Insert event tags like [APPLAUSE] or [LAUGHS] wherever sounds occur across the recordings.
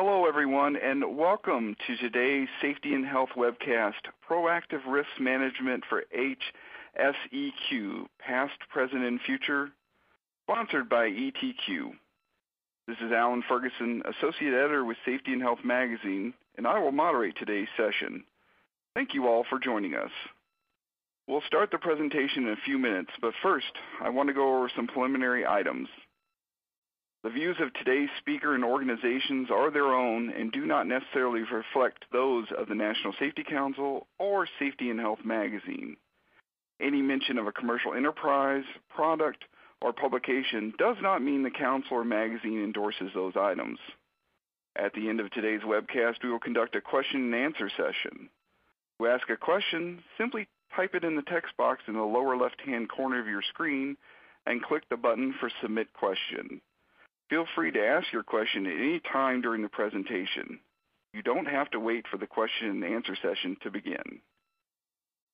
Hello, everyone, and welcome to today's Safety and Health webcast, Proactive Risk Management for HSEQ, Past, Present, and Future, sponsored by ETQ. This is Alan Ferguson, Associate Editor with Safety and Health Magazine, and I will moderate today's session. Thank you all for joining us. We'll start the presentation in a few minutes, but first, I want to go over some preliminary items. The views of today's speaker and organizations are their own and do not necessarily reflect those of the National Safety Council or Safety and Health Magazine. Any mention of a commercial enterprise, product, or publication does not mean the council or magazine endorses those items. At the end of today's webcast, we will conduct a question and answer session. To ask a question, simply type it in the text box in the lower left-hand corner of your screen and click the button for Submit Question. Feel free to ask your question at any time during the presentation. You don't have to wait for the question and answer session to begin.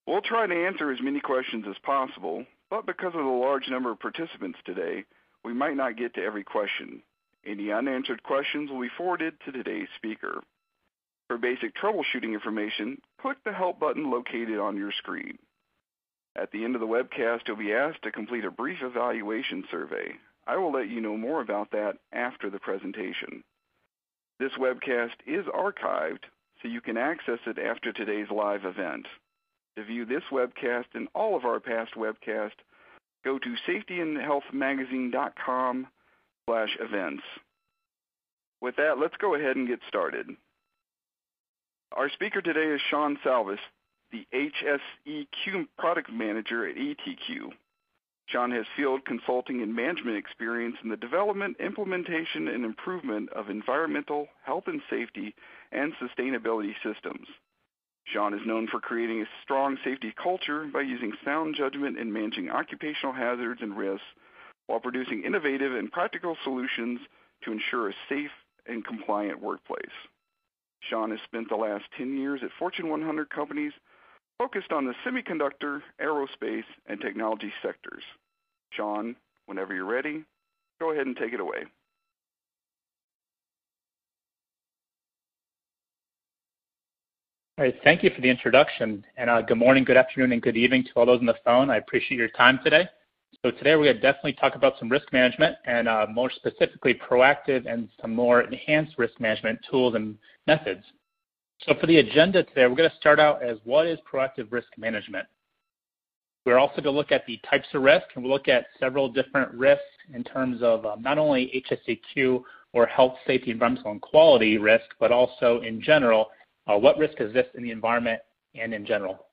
We'll try to answer as many questions as possible, but because of the large number of participants today, we might not get to every question. Any unanswered questions will be forwarded to today's speaker. For basic troubleshooting information, click the Help button located on your screen. At the end of the webcast, you'll be asked to complete a brief evaluation survey. I will let you know more about that after the presentation. This webcast is archived, so you can access it after today's live event. To view this webcast and all of our past webcasts, go to safetyandhealthmagazine.com slash events. With that, let's go ahead and get started. Our speaker today is Sean Salvis, the HSEQ Product Manager at ETQ. Sean has field consulting and management experience in the development, implementation, and improvement of environmental, health and safety, and sustainability systems. Sean is known for creating a strong safety culture by using sound judgment in managing occupational hazards and risks while producing innovative and practical solutions to ensure a safe and compliant workplace. Sean has spent the last 10 years at Fortune 100 companies focused on the semiconductor, aerospace, and technology sectors. Sean, whenever you're ready, go ahead and take it away. All right. Thank you for the introduction. And uh, good morning, good afternoon, and good evening to all those on the phone. I appreciate your time today. So today we're going to definitely talk about some risk management and uh, more specifically proactive and some more enhanced risk management tools and methods. So for the agenda today, we're going to start out as what is proactive risk management? We're also going to look at the types of risk, and we'll look at several different risks in terms of um, not only HSEQ or health, safety, environmental, and quality risk, but also in general uh, what risk exists in the environment and in general.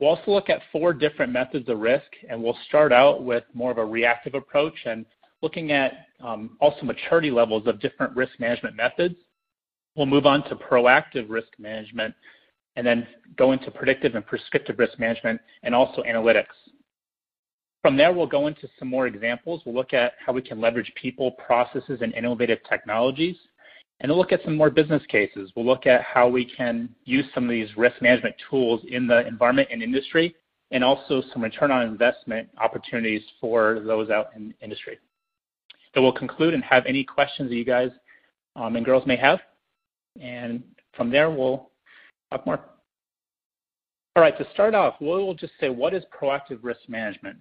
We'll also look at four different methods of risk, and we'll start out with more of a reactive approach and looking at um, also maturity levels of different risk management methods. We'll move on to proactive risk management and then go into predictive and prescriptive risk management and also analytics. From there, we'll go into some more examples. We'll look at how we can leverage people, processes, and innovative technologies. And we'll look at some more business cases. We'll look at how we can use some of these risk management tools in the environment and industry, and also some return on investment opportunities for those out in industry. So we'll conclude and have any questions that you guys um, and girls may have. And from there, we'll talk more. All right, to start off, we'll just say, what is proactive risk management?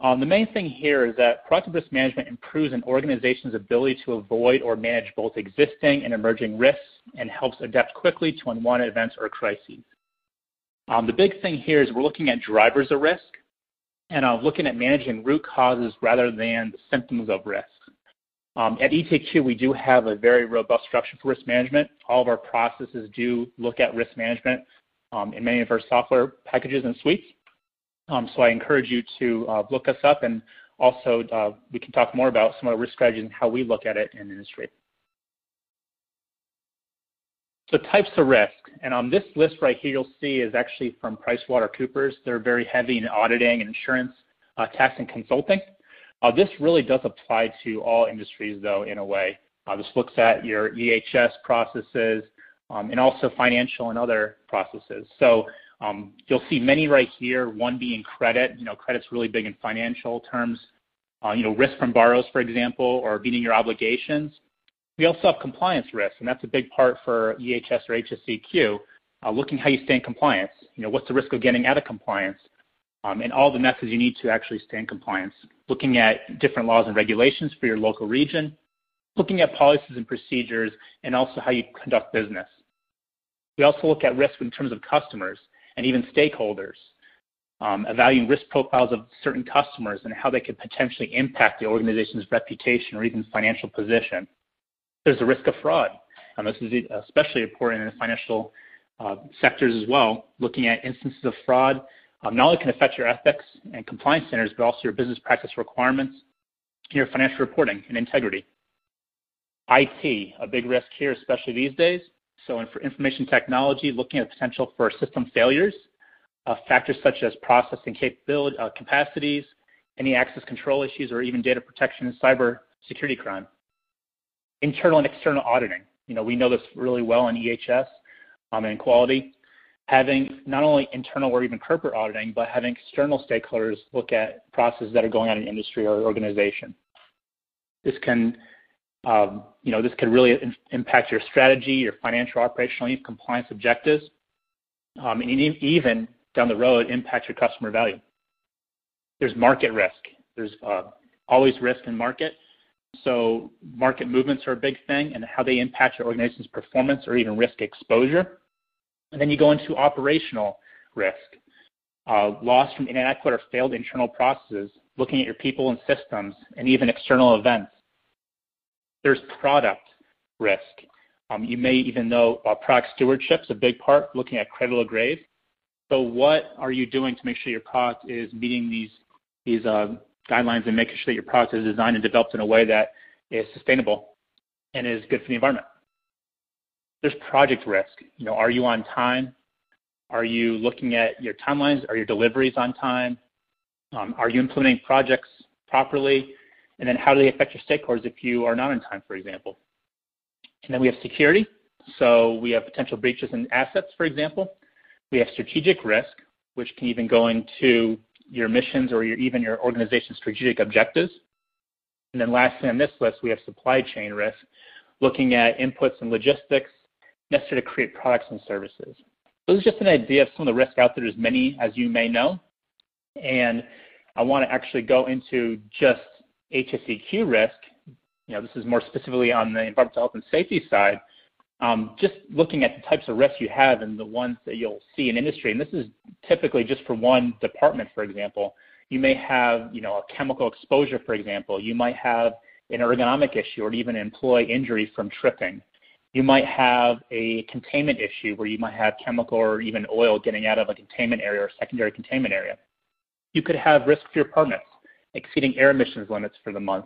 Um, the main thing here is that proactive risk management improves an organization's ability to avoid or manage both existing and emerging risks and helps adapt quickly to unwanted events or crises. Um, the big thing here is we're looking at drivers of risk and uh, looking at managing root causes rather than the symptoms of risk. Um, at ETQ, we do have a very robust structure for risk management. All of our processes do look at risk management um, in many of our software packages and suites. Um, so I encourage you to uh, look us up and also uh, we can talk more about some of the risk strategies and how we look at it in the industry. So types of risk, and on this list right here you'll see is actually from PricewaterhouseCoopers. They're very heavy in auditing and insurance, uh, tax and consulting. Uh, this really does apply to all industries though in a way. Uh, this looks at your EHS processes um, and also financial and other processes. So um, you'll see many right here, one being credit. You know, credit's really big in financial terms. Uh, you know, risk from borrowers, for example, or meeting your obligations. We also have compliance risk, and that's a big part for EHS or HSEQ, looking how you stay in compliance. You know, what's the risk of getting out of compliance? Um, and all the methods you need to actually stay in compliance. Looking at different laws and regulations for your local region, looking at policies and procedures, and also how you conduct business. We also look at risk in terms of customers and even stakeholders, um, evaluating risk profiles of certain customers and how they could potentially impact the organization's reputation or even financial position. There's a risk of fraud. and This is especially important in the financial uh, sectors as well, looking at instances of fraud um, not only can affect your ethics and compliance standards, but also your business practice requirements, your financial reporting and integrity. IT, a big risk here, especially these days. So for information technology, looking at the potential for system failures, uh, factors such as processing capability, uh, capacities, any access control issues, or even data protection and cyber security crime. Internal and external auditing. You know, we know this really well in EHS um, and quality. Having not only internal or even corporate auditing, but having external stakeholders look at processes that are going on in industry or organization. This can, um, you know, this can really impact your strategy, your financial, operational, compliance objectives, um, and even down the road impact your customer value. There's market risk. There's uh, always risk in market. So market movements are a big thing and how they impact your organization's performance or even risk exposure. And then you go into operational risk. Uh, loss from inadequate or failed internal processes, looking at your people and systems, and even external events. There's product risk. Um, you may even know uh, product stewardship is a big part, looking at cradle to grave. So what are you doing to make sure your product is meeting these these uh, guidelines and making sure that your product is designed and developed in a way that is sustainable and is good for the environment. There's project risk. You know, are you on time? Are you looking at your timelines? Are your deliveries on time? Um, are you implementing projects properly? And then how do they affect your stakeholders if you are not on time, for example? And then we have security. So we have potential breaches in assets, for example. We have strategic risk, which can even go into your missions or your, even your organization's strategic objectives. And then lastly on this list, we have supply chain risk, looking at inputs and logistics necessary to create products and services. So this is just an idea of some of the risk out there. There's many, as you may know. And I want to actually go into just HSEQ risk. You know, this is more specifically on the environmental health and safety side. Um, just looking at the types of risks you have and the ones that you'll see in industry, and this is typically just for one department, for example. You may have, you know, a chemical exposure, for example. You might have an ergonomic issue or even an employee injury from tripping. You might have a containment issue where you might have chemical or even oil getting out of a containment area or secondary containment area. You could have risk for your permits, exceeding air emissions limits for the month.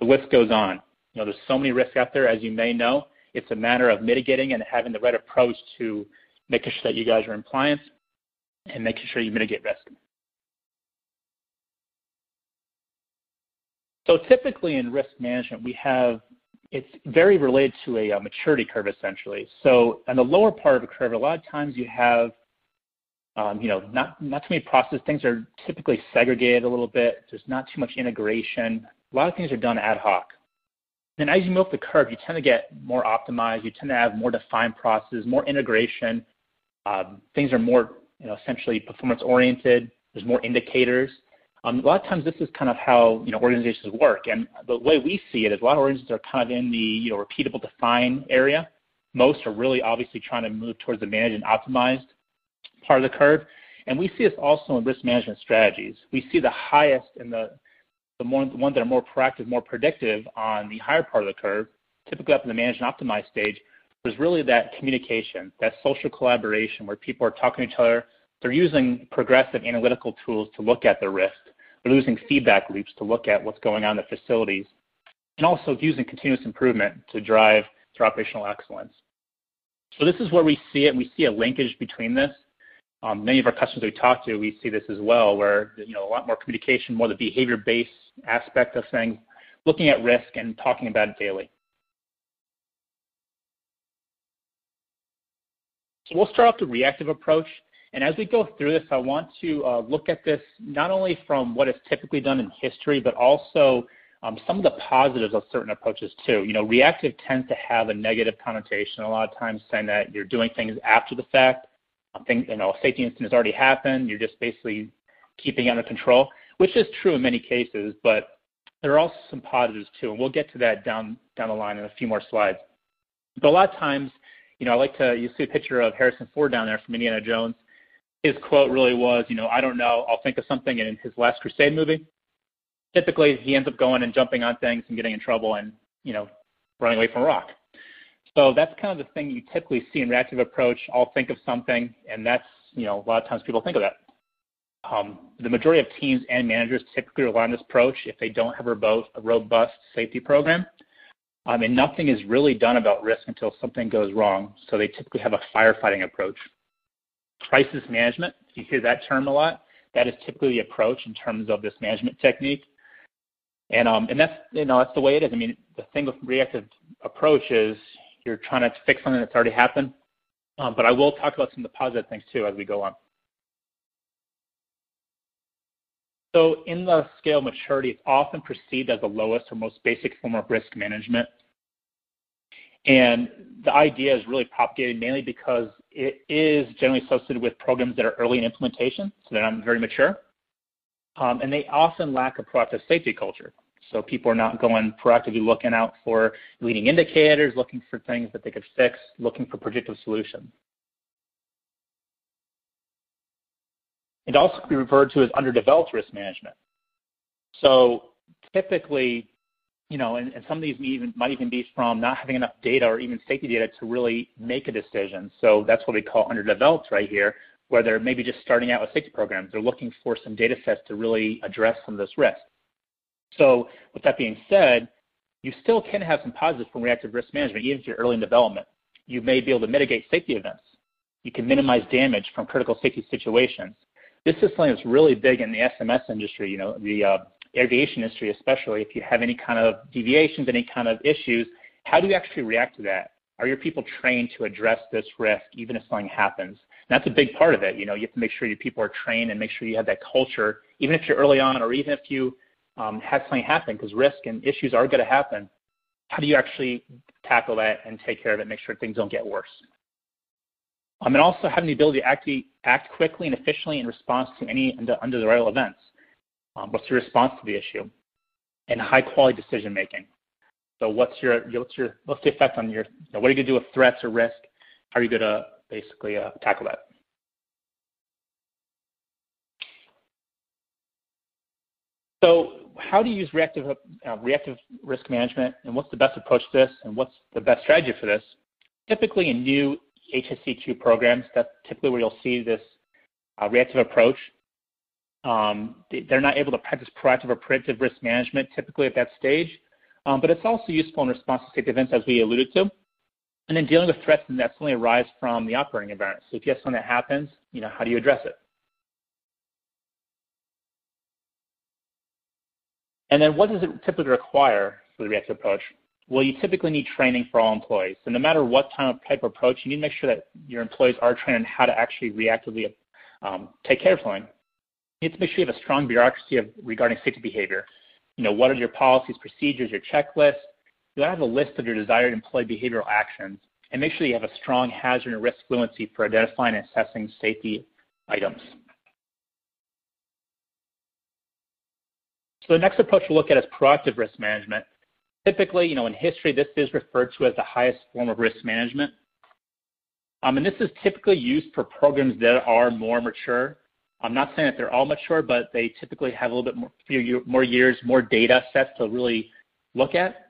The list goes on. You know, there's so many risks out there, as you may know. It's a matter of mitigating and having the right approach to making sure that you guys are in compliance and making sure you mitigate risk. So typically in risk management, we have it's very related to a, a, maturity curve essentially. So on the lower part of the curve, a lot of times you have, um, you know, not not too many processes. Things are typically segregated a little bit. There's not too much integration. A lot of things are done ad hoc. Then as you move up the curve, you tend to get more optimized. You tend to have more defined processes, more integration. Um, things are more, you know, essentially performance oriented. There's more indicators. Um, a lot of times this is kind of how you know organizations work, and the way we see it is a lot of organizations are kind of in the you know repeatable define area. Most are really obviously trying to move towards the managed and optimized part of the curve, and we see this also in risk management strategies. We see the highest in the the, more, the ones that are more proactive, more predictive on the higher part of the curve, typically up in the manage and optimized stage, was really that communication, that social collaboration where people are talking to each other. They're using progressive analytical tools to look at the risk. They're using feedback loops to look at what's going on in the facilities, and also using continuous improvement to drive their operational excellence. So this is where we see it. We see a linkage between this. Um, many of our customers we talk to, we see this as well, where you know a lot more communication, more the behavior-based aspect of things, looking at risk and talking about it daily. So we'll start off the reactive approach. And as we go through this, I want to uh, look at this not only from what is typically done in history, but also um, some of the positives of certain approaches too. You know, reactive tends to have a negative connotation a lot of times, saying that you're doing things after the fact. I think you know, a safety incident has already happened. You're just basically keeping under control, which is true in many cases. But there are also some positives too, and we'll get to that down down the line in a few more slides. But a lot of times, you know, I like to you see a picture of Harrison Ford down there from Indiana Jones. His quote really was, you know, I don't know, I'll think of something in his Last Crusade movie typically he ends up going and jumping on things and getting in trouble and you know running away from a rock. So that's kind of the thing you typically see in reactive approach. I'll think of something, and that's you know a lot of times people think of that. Um, the majority of teams and managers typically rely on this approach if they don't have a robust safety program. Um, and nothing is really done about risk until something goes wrong. So they typically have a firefighting approach. Crisis management, you hear that term a lot, that is typically the approach in terms of this management technique. And um, and that's you know that's the way it is. I mean, the thing with reactive approach is you're trying to fix something that's already happened. Um, but I will talk about some of the positive things too as we go on. So in the scale of maturity, it's often perceived as the lowest or most basic form of risk management. And the idea is really propagated mainly because it is generally associated with programs that are early in implementation, so they're not very mature. Um, and they often lack a proactive safety culture. So people are not going proactively looking out for leading indicators, looking for things that they could fix, looking for predictive solutions. It also can be referred to as underdeveloped risk management. So typically, some of these might even be from not having enough data or even safety data to really make a decision. So that's what we call underdeveloped right here, where they're maybe just starting out with safety programs. They're looking for some data sets to really address some of this risk. So with that being said, you still can have some positives from reactive risk management, even if you're early in development. You may be able to mitigate safety events. You can minimize damage from critical safety situations. This is something that's really big in the SMS industry, you know, uh, the aviation industry especially. If you have any kind of deviations, any kind of issues, how do you actually react to that? Are your people trained to address this risk even if something happens? that's a big part of it. You know, you have to make sure your people are trained and make sure you have that culture, even if you're early on or even if you um, have something happen, because risk and issues are going to happen. How do you actually tackle that and take care of it, make sure things don't get worse? Um, and also having the ability to act, act quickly and efficiently in response to any undesirable events. Um, what's your response to the issue? And high quality decision making. So what's your what's your what's the effect on your you know, what are you to do with threats or risk? How are you to basically uh, tackle that. So how do you use reactive, uh, reactive risk management and what's the best approach to this and what's the best strategy for this? Typically in new HSEQ programs, that's typically where you'll see this uh, reactive approach. Um, they're not able to practice proactive or predictive risk management typically at that stage, um, but it's also useful in response to safety events as we alluded to. And then dealing with threats that suddenly arise from the operating environment. So if you have something that happens, you know, how do you address it? And then what does it typically require for the reactive approach? Well, you typically need training for all employees. So no matter what type of approach, you need to make sure that your employees are trained on how to actually reactively um, take care of something. You need to make sure you have a strong bureaucracy of, regarding safety behavior. You know, what are your policies, procedures, your checklists, You'll have a list of your desired employee behavioral actions and make sure you have a strong hazard and risk fluency for identifying and assessing safety items. So the next approach we'll look at is proactive risk management. Typically, you know, in history, this is referred to as the highest form of risk management. Um, and this is typically used for programs that are more mature. I'm not saying that they're all mature, but they typically have a little bit more, few more years, more data sets to really look at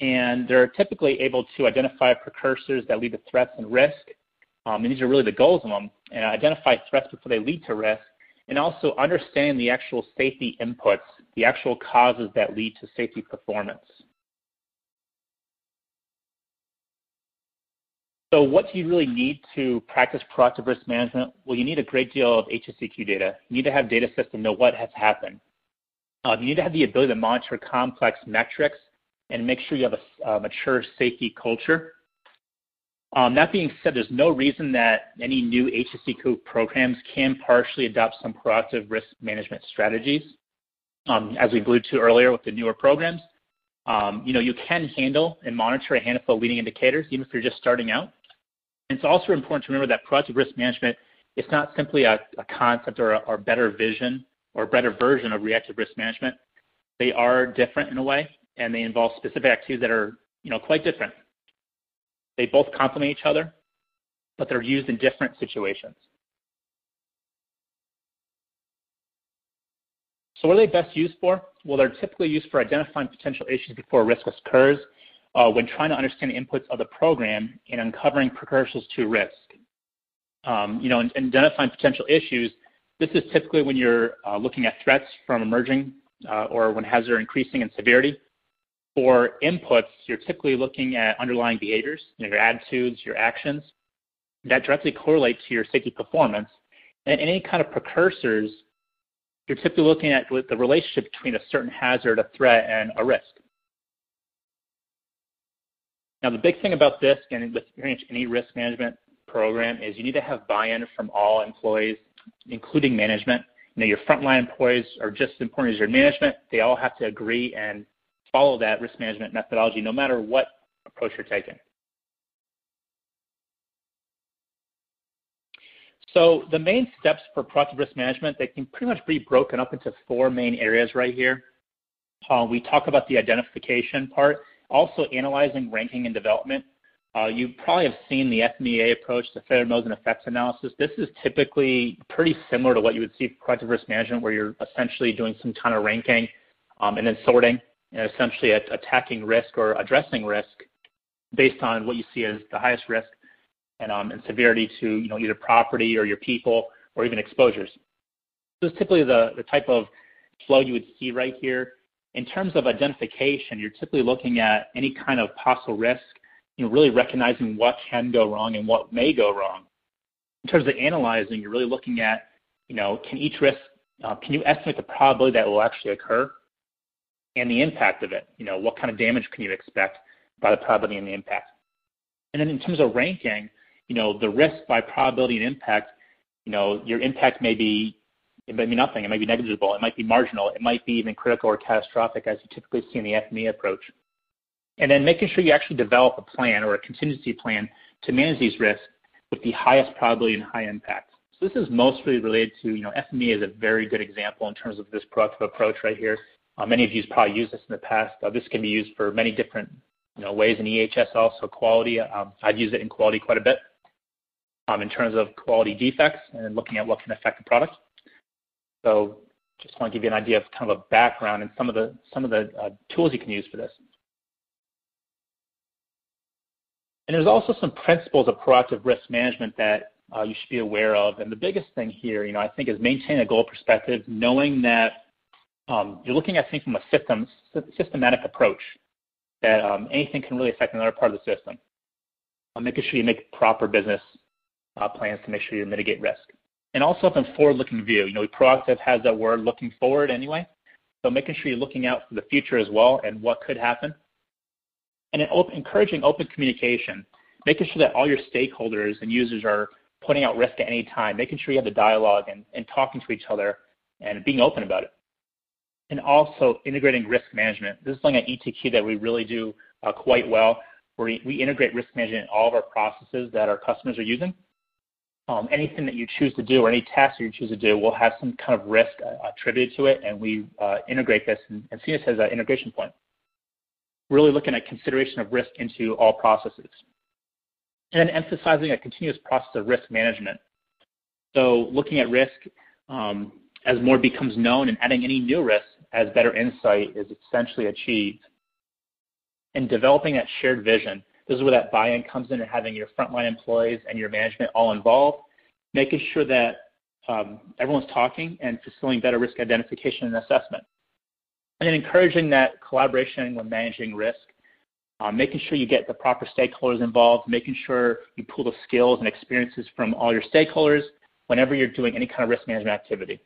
and they're typically able to identify precursors that lead to threats and risk. Um, and these are really the goals of them, and identify threats before they lead to risk, and also understand the actual safety inputs, the actual causes that lead to safety performance. So what do you really need to practice proactive risk management? Well, you need a great deal of HSEQ data. You need to have data sets to know what has happened. Um, you need to have the ability to monitor complex metrics and make sure you have a, a mature safety culture. Um, that being said, there's no reason that any new HSEQ programs can partially adopt some proactive risk management strategies. um, as we alluded to earlier with the newer programs. Um, you know, you can handle and monitor a handful of leading indicators, even if you're just starting out. It's also important to remember that proactive risk management is not simply a, a concept or a or better vision or better version of reactive risk management. They are different in a way, and they involve specific activities that are, you know, quite different. They both complement each other, but they're used in different situations. So what are they best used for? Well, they're typically used for identifying potential issues before risk occurs, uh, when trying to understand the inputs of the program and uncovering precursors to risk. Um, you know, and, and, identifying potential issues, this is typically when you're uh, looking at threats from emerging uh, or when hazards are increasing in severity. For inputs, you're typically looking at underlying behaviors, you know, your attitudes, your actions, that directly correlate to your safety performance. And any kind of precursors you're typically looking at the relationship between a certain hazard, a threat, and a risk. Now, the big thing about this, and with any risk management program, is you need to have buy-in from all employees, including management. You know, your frontline employees are just as important as your management. They all have to agree and follow that risk management methodology, no matter what approach you're taking. So the main steps for proactive risk management, they can pretty much be broken up into four main areas right here. Uh, we talk about the identification part, also analyzing, ranking, and development. Uh, you probably have seen the FMEA approach, failure modes and effects analysis. This is typically pretty similar to what you would see for proactive risk management, where you're essentially doing some kind of ranking um, and then sorting, and essentially attacking risk or addressing risk based on what you see as the highest risk and, um, and severity to you know either property or your people or even exposures. This is typically the, the type of flow you would see right here. In terms of identification, you're typically looking at any kind of possible risk, you know, really recognizing what can go wrong and what may go wrong. In terms of analyzing, you're really looking at, you know, can each risk, uh, can you estimate the probability that will actually occur and the impact of it? You know, what kind of damage can you expect by the probability and the impact? And then in terms of ranking, you know, the risk by probability and impact, you know, your impact may be it may be nothing, it might be negligible, it might be marginal, it might be even critical or catastrophic as you typically see in the FME approach. And then making sure you actually develop a plan or a contingency plan to manage these risks with the highest probability and high impact. So this is mostly related to, you know, FME is a very good example in terms of this proactive approach right here. Uh, many of you probably used this in the past. Uh, this can be used for many different you know, ways in EHS also quality. Um, I've used it in quality quite a bit um, in terms of quality defects and looking at what can affect the product. So just want to give you an idea of kind of a background and some of the some of the uh, tools you can use for this. And there's also some principles of proactive risk management that uh, you should be aware of. And the biggest thing here, you know, I think, is maintaining a goal perspective, knowing that um, you're looking at things from a system, systematic approach, that um, anything can really affect another part of the system. Uh, making sure you make proper business uh, plans to make sure you mitigate risk. And also a forward-looking view. You know, proactive has that word looking forward anyway. So making sure you're looking out for the future as well and what could happen. And open, encouraging open communication, making sure that all your stakeholders and users are putting out risk at any time, making sure you have the dialogue and, and talking to each other and being open about it. And also integrating risk management. This is something at ETQ that we really do uh, quite well, where we integrate risk management in all of our processes that our customers are using um, anything that you choose to do or any task you choose to do will have some kind of risk uh, attributed to it, and we uh, integrate this and, and see this as an integration point. Really looking at consideration of risk into all processes. And then emphasizing a continuous process of risk management. So looking at risk um, as more becomes known and adding any new risk as better insight is essentially achieved. And developing that shared vision this is where that buy-in comes in and having your frontline employees and your management all involved, making sure that um, everyone's talking and facilitating better risk identification and assessment. And then encouraging that collaboration when managing risk, um, making sure you get the proper stakeholders involved, making sure you pull the skills and experiences from all your stakeholders whenever you're doing any kind of risk management activity.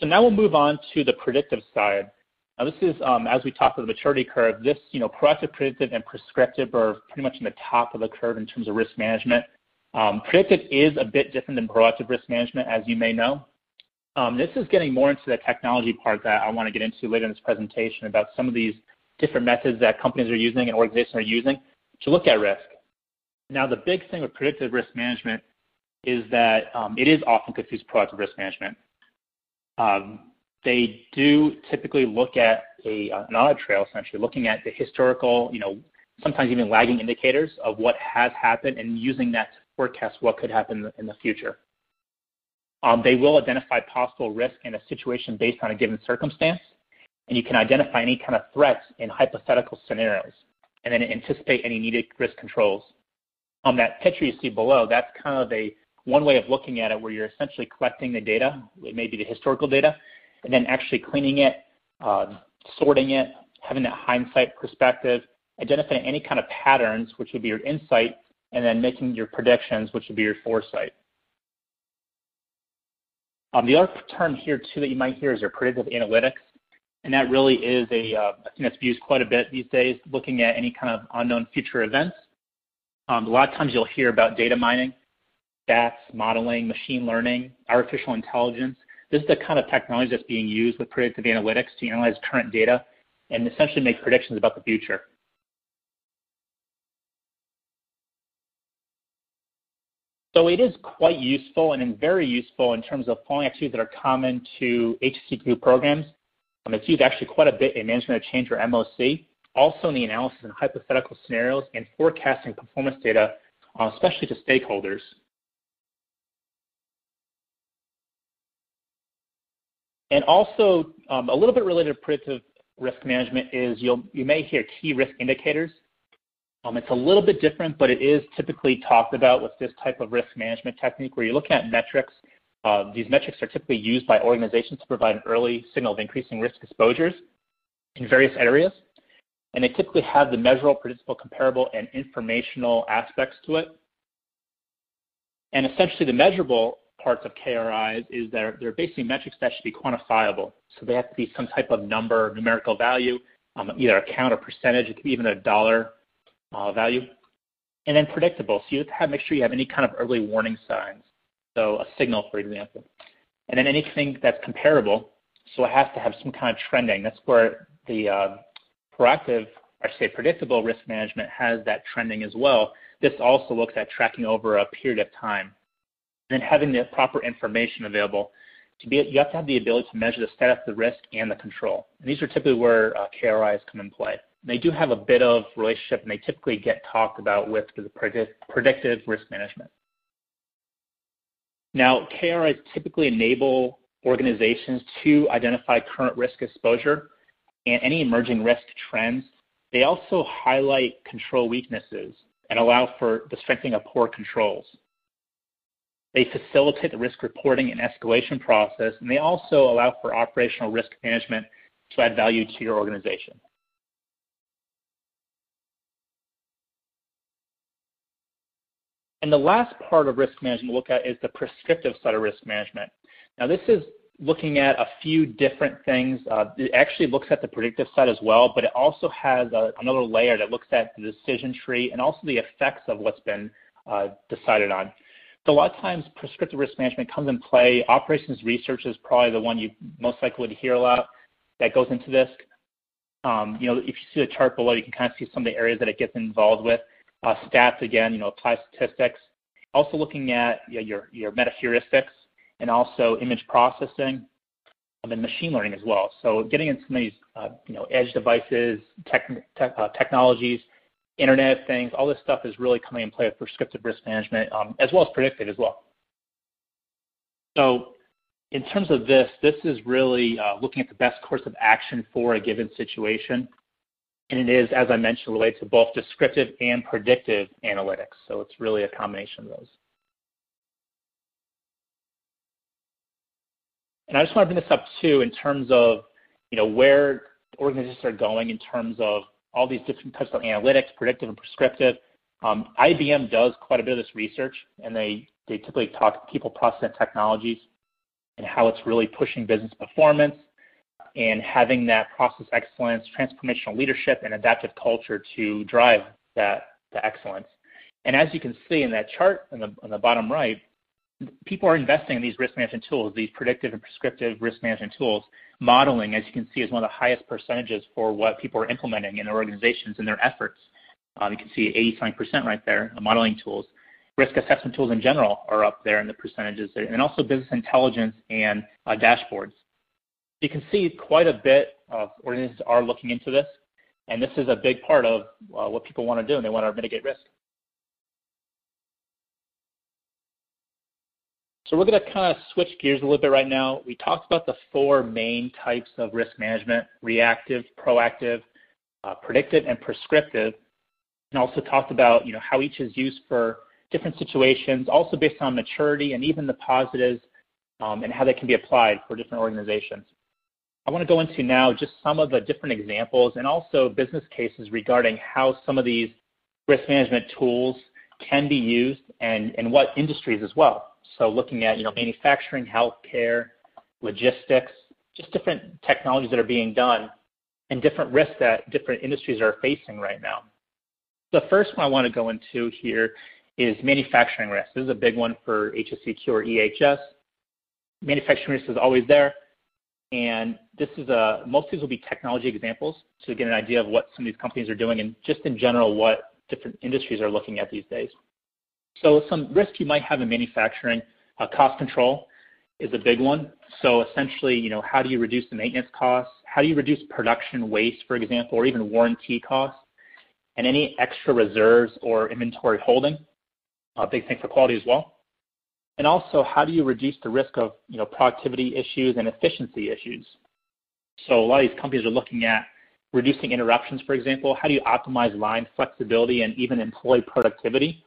So now we'll move on to the predictive side. Now this is, um, as we talked about the maturity curve, this, you know, proactive, predictive, and prescriptive are pretty much in the top of the curve in terms of risk management. Um, predictive is a bit different than proactive risk management, as you may know. Um, this is getting more into the technology part that I want to get into later in this presentation about some of these different methods that companies are using and organizations are using to look at risk. Now, the big thing with predictive risk management is that um, it is often confused with proactive risk management. Um, they do typically look at a, an audit trail, essentially, looking at the historical, you know, sometimes even lagging indicators of what has happened and using that to forecast what could happen in the future. Um, they will identify possible risk in a situation based on a given circumstance, and you can identify any kind of threats in hypothetical scenarios, and then anticipate any needed risk controls. On that picture you see below, that's kind of a one way of looking at it where you're essentially collecting the data, it may be the historical data, and then actually cleaning it, uh, sorting it, having that hindsight perspective, identifying any kind of patterns, which would be your insight, and then making your predictions, which would be your foresight. Um, the other term here too that you might hear is your predictive analytics, and that really is a, uh, I think that's used quite a bit these days, looking at any kind of unknown future events. Um, a lot of times you'll hear about data mining, stats, modeling, machine learning, artificial intelligence. This is the kind of technology that's being used with predictive analytics to analyze current data and essentially make predictions about the future. So it is quite useful and very useful in terms of following activities that are common to HSEQ programs. Um, it's used actually quite a bit in management of change or MOC, also in the analysis of hypothetical scenarios and forecasting performance data, uh, especially to stakeholders. And also, um, a little bit related to predictive risk management is you'll, you may hear key risk indicators. Um, it's a little bit different, but it is typically talked about with this type of risk management technique where you're looking at metrics. Uh, these metrics are typically used by organizations to provide an early signal of increasing risk exposures in various areas. And they typically have the measurable, predictable, comparable, and informational aspects to it. And essentially the measurable parts of KRIs is they're, they're basically metrics that should be quantifiable. So they have to be some type of number, numerical value, um, either a count or percentage. It could be even a dollar uh, value. And then predictable. So you have to have, make sure you have any kind of early warning signs. So a signal, for example. And then anything that's comparable. So it has to have some kind of trending. That's where the uh, proactive, I should say predictable risk management has that trending as well. This also looks at tracking over a period of time then having the proper information available. To be, you have to have the ability to measure the status the risk and the control. And these are typically where uh, KRIs come in play. They do have a bit of relationship, and they typically get talked about with the predict, predictive risk management. Now, KRIs typically enable organizations to identify current risk exposure and any emerging risk trends. They also highlight control weaknesses and allow for the strengthening of poor controls. They facilitate the risk reporting and escalation process, and they also allow for operational risk management to add value to your organization. And the last part of risk management look at is the prescriptive side of risk management. Now, this is looking at a few different things. Uh, it actually looks at the predictive side as well, but it also has a, another layer that looks at the decision tree and also the effects of what's been uh, decided on. So a lot of times prescriptive risk management comes in play. Operations research is probably the one you most likely would hear a lot that goes into this. Um, you know, if you see the chart below, you can kind of see some of the areas that it gets involved with. Uh, stats, again, you know, apply statistics. Also looking at you know, your, your meta heuristics and also image processing and machine learning as well. So getting into some of these, uh, you know, edge devices, tech, tech, uh, technologies, Internet of Things, all this stuff is really coming in play with prescriptive risk management, um, as well as predictive as well. So in terms of this, this is really uh, looking at the best course of action for a given situation. And it is, as I mentioned, related to both descriptive and predictive analytics. So it's really a combination of those. And I just want to bring this up too in terms of you know, where organizations are going in terms of all these different types of analytics, predictive and prescriptive. Um, IBM does quite a bit of this research, and they, they typically talk people, process, and technologies and how it's really pushing business performance and having that process excellence, transformational leadership, and adaptive culture to drive that the excellence. And as you can see in that chart on the, on the bottom right, people are investing in these risk management tools, these predictive and prescriptive risk management tools. Modeling, as you can see, is one of the highest percentages for what people are implementing in their organizations and their efforts. Um, you can see 87% right there, modeling tools. Risk assessment tools in general are up there in the percentages, and also business intelligence and uh, dashboards. You can see quite a bit of organizations are looking into this, and this is a big part of uh, what people want to do, and they want to mitigate risk. So we're going to kind of switch gears a little bit right now. We talked about the four main types of risk management, reactive, proactive, uh, predictive, and prescriptive, and also talked about you know, how each is used for different situations, also based on maturity and even the positives um, and how they can be applied for different organizations. I want to go into now just some of the different examples and also business cases regarding how some of these risk management tools can be used and, and what industries as well. So looking at, you know, manufacturing, healthcare, logistics, just different technologies that are being done and different risks that different industries are facing right now. The first one I want to go into here is manufacturing risk. This is a big one for HSEQ or EHS. Manufacturing risk is always there. And this is a, most of these will be technology examples to get an idea of what some of these companies are doing and just in general what different industries are looking at these days. So some risk you might have in manufacturing, uh, cost control is a big one. So essentially, you know, how do you reduce the maintenance costs? How do you reduce production waste, for example, or even warranty costs? And any extra reserves or inventory holding, a big thing for quality as well. And also, how do you reduce the risk of, you know, productivity issues and efficiency issues? So a lot of these companies are looking at reducing interruptions, for example. How do you optimize line flexibility and even employee productivity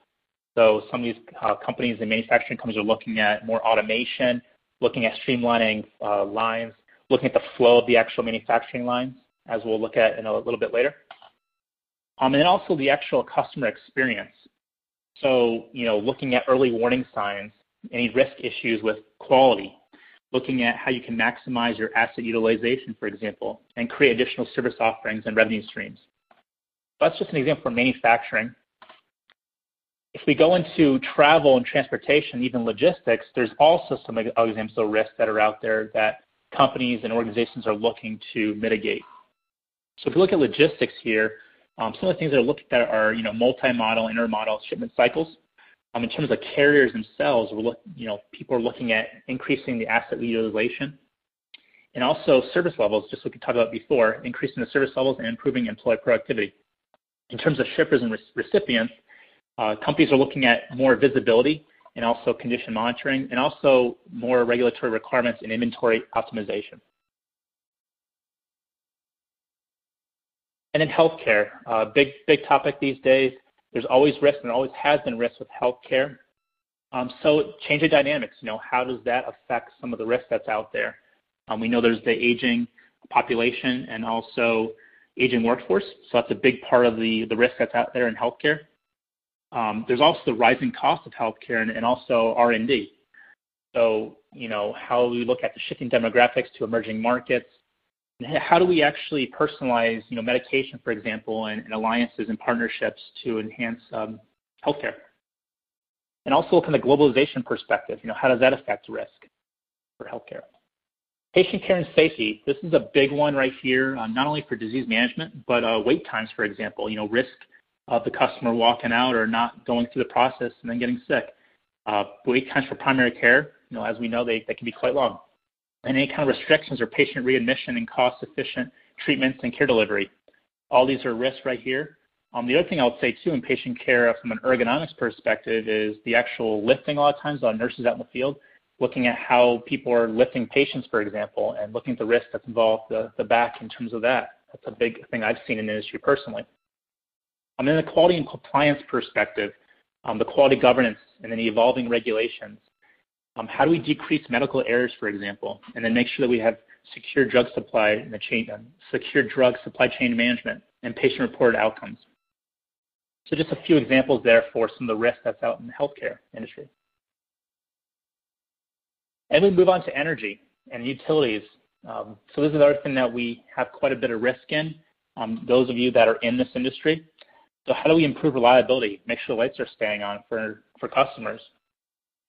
so some of these uh, companies and manufacturing companies are looking at more automation, looking at streamlining uh, lines, looking at the flow of the actual manufacturing lines, as we'll look at in a little bit later. Um, and then also the actual customer experience. So, you know, looking at early warning signs, any risk issues with quality, looking at how you can maximize your asset utilization, for example, and create additional service offerings and revenue streams. That's just an example for manufacturing. If we go into travel and transportation, even logistics, there's also some examples of risks that are out there that companies and organizations are looking to mitigate. So if you look at logistics here, um, some of the things that are looked at are you know multi-model, intermodal shipment cycles. Um, in terms of carriers themselves, we're look, you know people are looking at increasing the asset utilization, and also service levels, just like we talked about before, increasing the service levels and improving employee productivity. In terms of shippers and re- recipients, companies are looking at more visibility and also condition monitoring, and also more regulatory requirements and inventory optimization. And then healthcare, uh, big big topic these days. There's always risk, and there always has been risk with healthcare. Um, so changing dynamics, you know, how does that affect some of the risk that's out there? Um, we know there's the aging population and also aging workforce, so that's a big part of the the risk that's out there in healthcare. Um, there's also the rising cost of healthcare and, and also R&D. So, you know, how we look at the shifting demographics to emerging markets. How do we actually personalize, you know, medication, for example, and, and alliances and partnerships to enhance um, healthcare? And also from the globalization perspective, you know, how does that affect risk for healthcare? Patient care and safety. This is a big one right here, uh, not only for disease management, but uh, wait times, for example. You know, risk of the customer walking out or not going through the process and then getting sick. Uh, wait times for primary care, you know, as we know, they, they can be quite long. And any kind of restrictions or patient readmission and cost-efficient treatments and care delivery. All these are risks right here. Um, the other thing I would say too in patient care from an ergonomics perspective is the actual lifting a lot of times on nurses out in the field, looking at how people are lifting patients, for example, and looking at the risk that's involved the, the back in terms of that. That's a big thing I've seen in the industry personally. Um, in the quality and compliance perspective, um, the quality governance and then the evolving regulations. Um, how do we decrease medical errors, for example, and then make sure that we have secure drug supply and the chain, um, secure drug supply chain management and patient-reported outcomes. So just a few examples there for some of the risk that's out in the healthcare industry. And we move on to energy and utilities. Um, so this is another thing that we have quite a bit of risk in. Um, those of you that are in this industry, So how do we improve reliability, make sure the lights are staying on for for customers?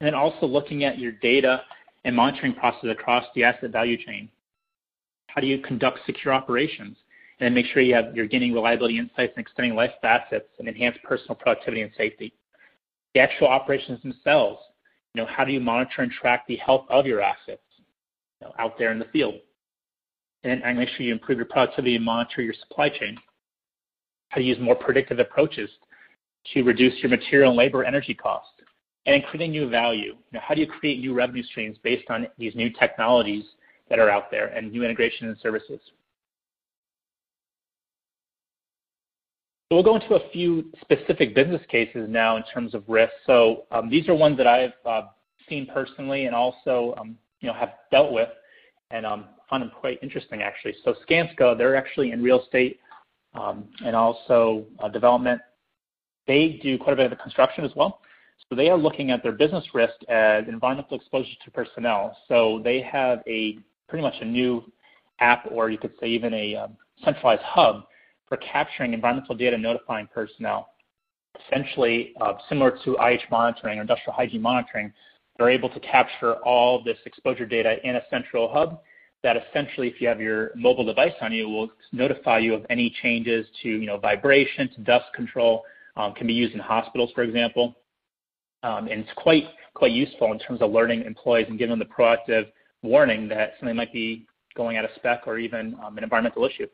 And then also looking at your data and monitoring process across the asset value chain. How do you conduct secure operations and make sure you have, you're getting reliability insights and extending life of assets and enhance personal productivity and safety? The actual operations themselves, you know, how do you monitor and track the health of your assets out there in the field? And, and make sure you improve your productivity and monitor your supply chain. How to use more predictive approaches to reduce your material and labor energy costs. And creating new value. How do you create new revenue streams based on these new technologies that are out there and new integration and services? So We'll go into a few specific business cases now in terms of risk. So um, these are ones that I've uh, seen personally and also um, you know have dealt with and um, find them quite interesting, actually. So Skanska, they're actually in real estate Um, and also uh, development. They do quite a bit of the construction as well. So they are looking at their business risk as environmental exposure to personnel. So they have a pretty much a new app, or you could say even a um, centralized hub for capturing environmental data, notifying personnel. Essentially, uh, similar to IH monitoring or industrial hygiene monitoring, they're able to capture all this exposure data in a central hub that essentially, if you have your mobile device on you, will notify you of any changes to you know vibration, to dust control. Um, can be used in hospitals, for example. Um, and it's quite quite useful in terms of alerting employees and giving them the proactive warning that something might be going out of spec or even um, an environmental issue.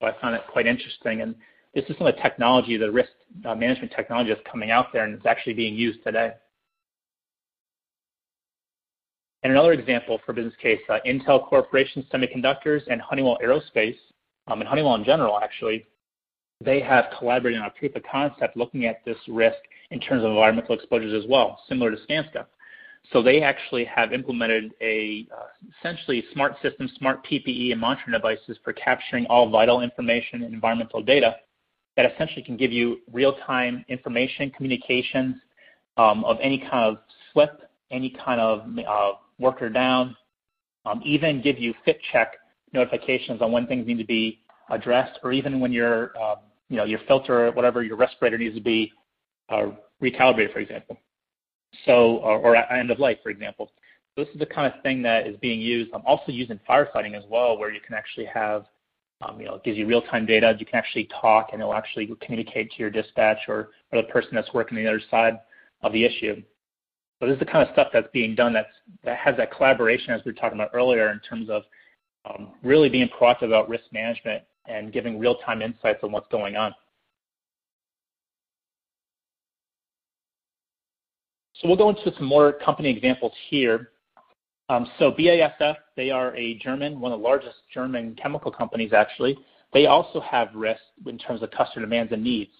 So I found it quite interesting, and this is some of the technology, the risk uh, management technology that's coming out there, and it's actually being used today. Another example for business case, uh, Intel Corporation Semiconductors and Honeywell Aerospace, um, and Honeywell in general, actually, they have collaborated on a proof of concept looking at this risk in terms of environmental exposures as well, similar to Skanska. They actually have implemented uh, essentially smart systems, smart PPE, and monitoring devices for capturing all vital information and environmental data that essentially can give you real-time information, communications um, of any kind of slip, any kind of uh, worker down, um, even give you fit check notifications on when things need to be addressed, or even when your um, you know, your filter or whatever, your respirator needs to be uh, recalibrated, for example. So, Or end of life, for example. This is the kind of thing that is being used, I'm also used in firefighting as well, where you can actually have, you it gives you real-time data. You can actually talk, and it'll actually communicate to your dispatch or the person that's working on the other side of the issue. So this is the kind of stuff that's being done that has that collaboration, as we were talking about earlier, in terms of really being proactive about risk management and giving real-time insights on what's going on. So we'll go into some more company examples here. Um, so BASF, they are a German, one of the largest German chemical companies, actually. They also have risk in terms of customer demands and needs.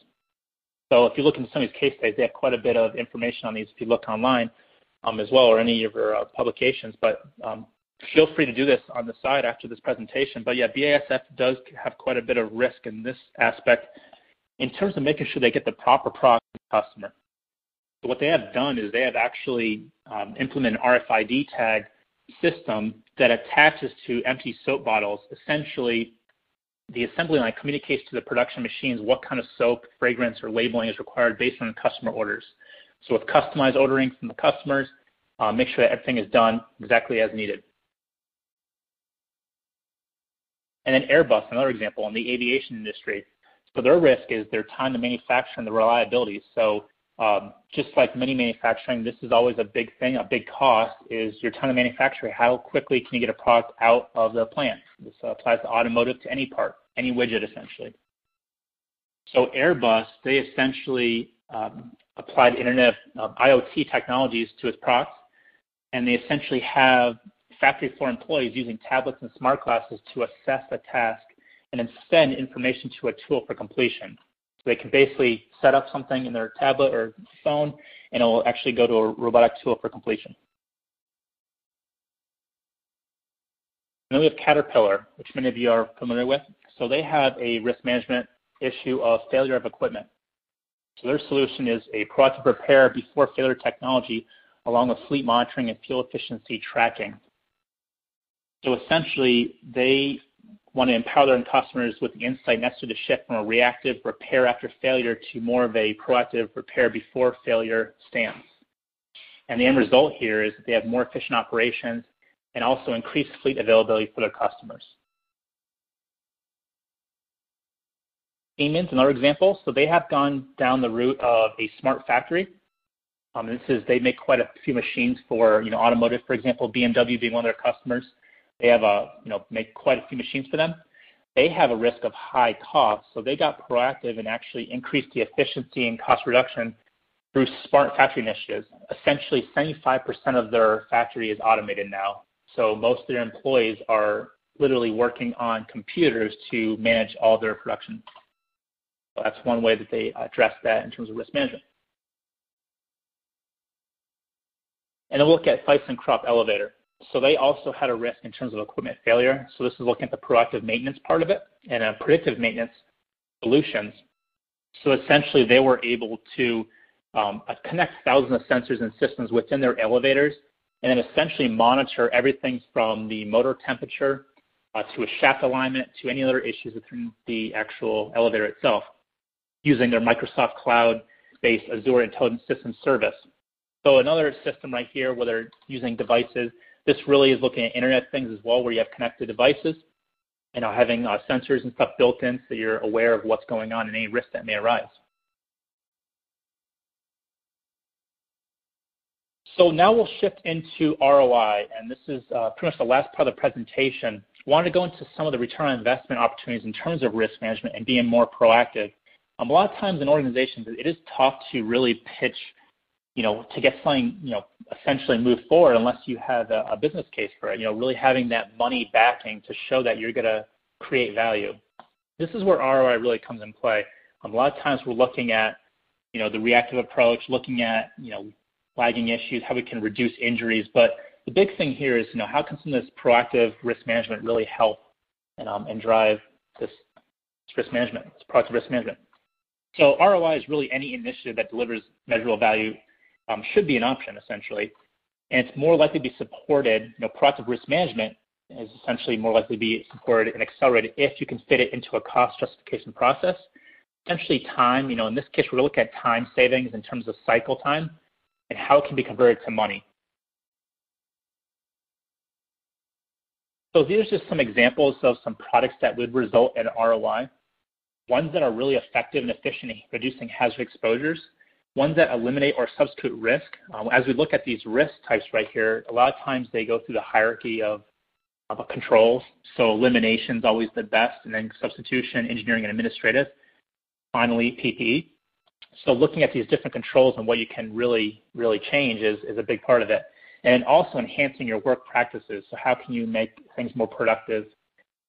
So if you look into some of these case studies, they have quite a bit of information on these if you look online um, as well, or any of our uh, publications. But um, feel free to do this on the side after this presentation. But yeah, BASF does have quite a bit of risk in this aspect in terms of making sure they get the proper product to the customer. What they have done is they have actually um, implemented an RFID tag system that attaches to empty soap bottles. Essentially, the assembly line communicates to the production machines what kind of soap, fragrance, or labeling is required based on customer orders. So with customized ordering from the customers, uh, make sure that everything is done exactly as needed. And then Airbus, another example in the aviation industry. So their risk is their time to manufacture and the reliability. Um, just like many manufacturing, this is always a big thing, a big cost, is your time to manufacture. How quickly can you get a product out of the plant? This applies to automotive, to any part, any widget, essentially. So Airbus, they essentially um, applied Internet of um, IoT technologies to its products, and they essentially have factory floor employees using tablets and smart glasses to assess a task and then send information to a tool for completion. They can basically set up something in their tablet or phone, and it will actually go to a robotic tool for completion. And then we have Caterpillar, which many of you are familiar with. So they have a risk management issue of failure of equipment. So their solution is a proactive repair before failure technology, along with fleet monitoring and fuel efficiency tracking. So essentially, they want to empower their own customers with the insight necessary to shift from a reactive repair after failure to more of a proactive repair before failure stance. And the end result here is that they have more efficient operations and also increased fleet availability for their customers. Siemens, another example. So they have gone down the route of a smart factory. Um, this is they make quite a few machines for you know automotive, for example, BMW being one of their customers. They have a you know make quite a few machines for them. They have a risk of high cost, so they got proactive and actually increased the efficiency and cost reduction through smart factory initiatives. Essentially, 75% of their factory is automated now. So most of their employees are literally working on computers to manage all their production. So that's one way that they address that in terms of risk management. And then we'll look at ThyssenKrupp Elevator. So they also had a risk in terms of equipment failure. So this is looking at the proactive maintenance part of it and a predictive maintenance solutions. So essentially, they were able to um, connect thousands of sensors and systems within their elevators and then essentially monitor everything from the motor temperature uh, to a shaft alignment to any other issues within the actual elevator itself using their Microsoft Cloud-based Azure Intelligent Systems service. So another system right here where they're using devices. This really is looking at Internet things as well, where you have connected devices and having uh, sensors and stuff built in so you're aware of what's going on and any risk that may arise. So now we'll shift into ROI, and this is uh, pretty much the last part of the presentation. I wanted to go into some of the return on investment opportunities in terms of risk management and being more proactive. Um, a lot of times in organizations, it is tough to really pitch, you know, to get something, you know, essentially move forward unless you have a, a business case for it. You know, really having that money backing to show that you're going to create value. This is where ROI really comes in play. Um, a lot of times we're looking at, you know, the reactive approach, looking at, you know, lagging issues, how we can reduce injuries. But the big thing here is, you know, how can some of this proactive risk management really help and, um, and drive this, this risk management, this proactive risk management? So ROI is really any initiative that delivers measurable value um, should be an option, essentially. And it's more likely to be supported, you know, proactive risk management is essentially more likely to be supported and accelerated if you can fit it into a cost justification process. Essentially time, you know, in this case, we're looking at time savings in terms of cycle time and how it can be converted to money. So these are just some examples of some products that would result in ROI. Ones that are really effective and efficient in reducing hazard exposures. Ones that eliminate or substitute risk. Um, as we look at these risk types right here, a lot of times they go through the hierarchy of, of controls. So elimination is always the best, and then substitution, engineering, and administrative. Finally, PPE. So looking at these different controls and what you can really, really change is, is a big part of it. And also enhancing your work practices. So how can you make things more productive,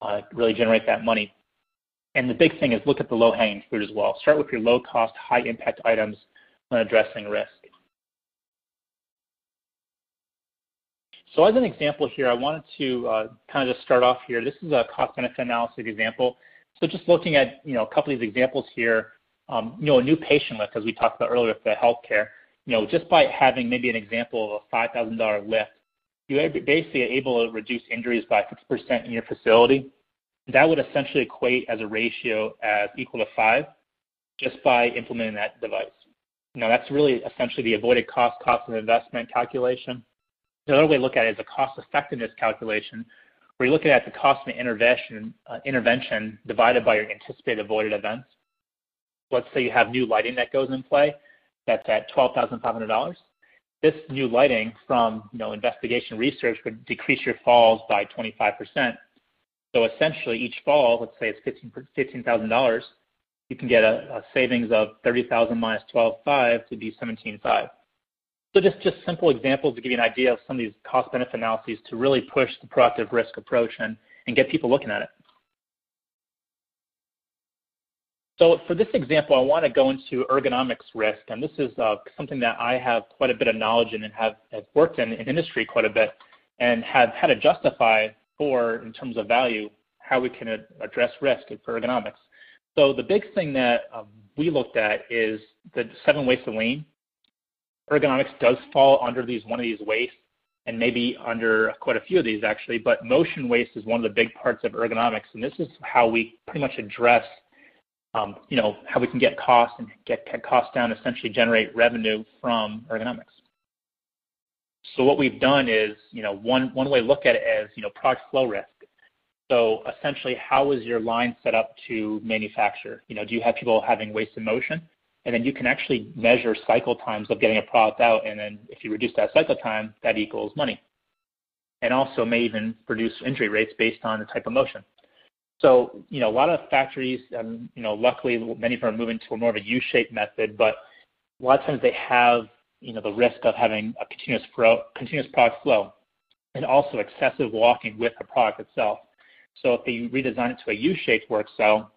uh, really generate that money? And the big thing is look at the low-hanging fruit as well. Start with your low-cost, high-impact items when addressing risk. So as an example here, I wanted to uh, kind of just start off here. This is a cost-benefit analysis example. So just looking at you know a couple of these examples here, um, you know, a new patient lift, as we talked about earlier with the healthcare, you know, just by having maybe an example of a $5,000 lift, you're basically able to reduce injuries by 6% in your facility. That would essentially equate as a ratio as equal to five just by implementing that device. Now, that's really essentially the avoided cost, cost of investment calculation. The other way to look at it is a cost effectiveness calculation, where you're looking at the cost of an intervention, uh, intervention divided by your anticipated avoided events let's say you have new lighting that goes in play that's at $12,500. This new lighting from you know, investigation research would decrease your falls by 25%. So essentially, each fall, let's say it's $15,000, you can get a, a savings of 30,000 minus 12.5 to be 17.5. So just, just simple examples to give you an idea of some of these cost-benefit analyses to really push the proactive risk approach and, and get people looking at it. So for this example, I want to go into ergonomics risk, and this is uh, something that I have quite a bit of knowledge in and have, have worked in, in industry quite a bit and have had to justify for, in terms of value, how we can address risk for ergonomics. So the big thing that um, we looked at is the seven ways to lean. Ergonomics does fall under these one of these wastes, and maybe under quite a few of these actually, but motion waste is one of the big parts of ergonomics, and this is how we pretty much address um, you know, how we can get costs and get, get costs down, essentially generate revenue from ergonomics. So what we've done is, you know, one, one way to look at it is, you know, product flow risk. So essentially, how is your line set up to manufacture? You know, do you have people having waste in motion? And then you can actually measure cycle times of getting a product out, and then if you reduce that cycle time, that equals money. And also may even reduce injury rates based on the type of motion. So, you know, a lot of factories, um, you know, luckily many of them are moving to more of a U-shaped method, but a lot of times they have, you know, the risk of having a continuous, flow, continuous product flow and also excessive walking with the product itself. So if you redesign it to a U-shaped work cell,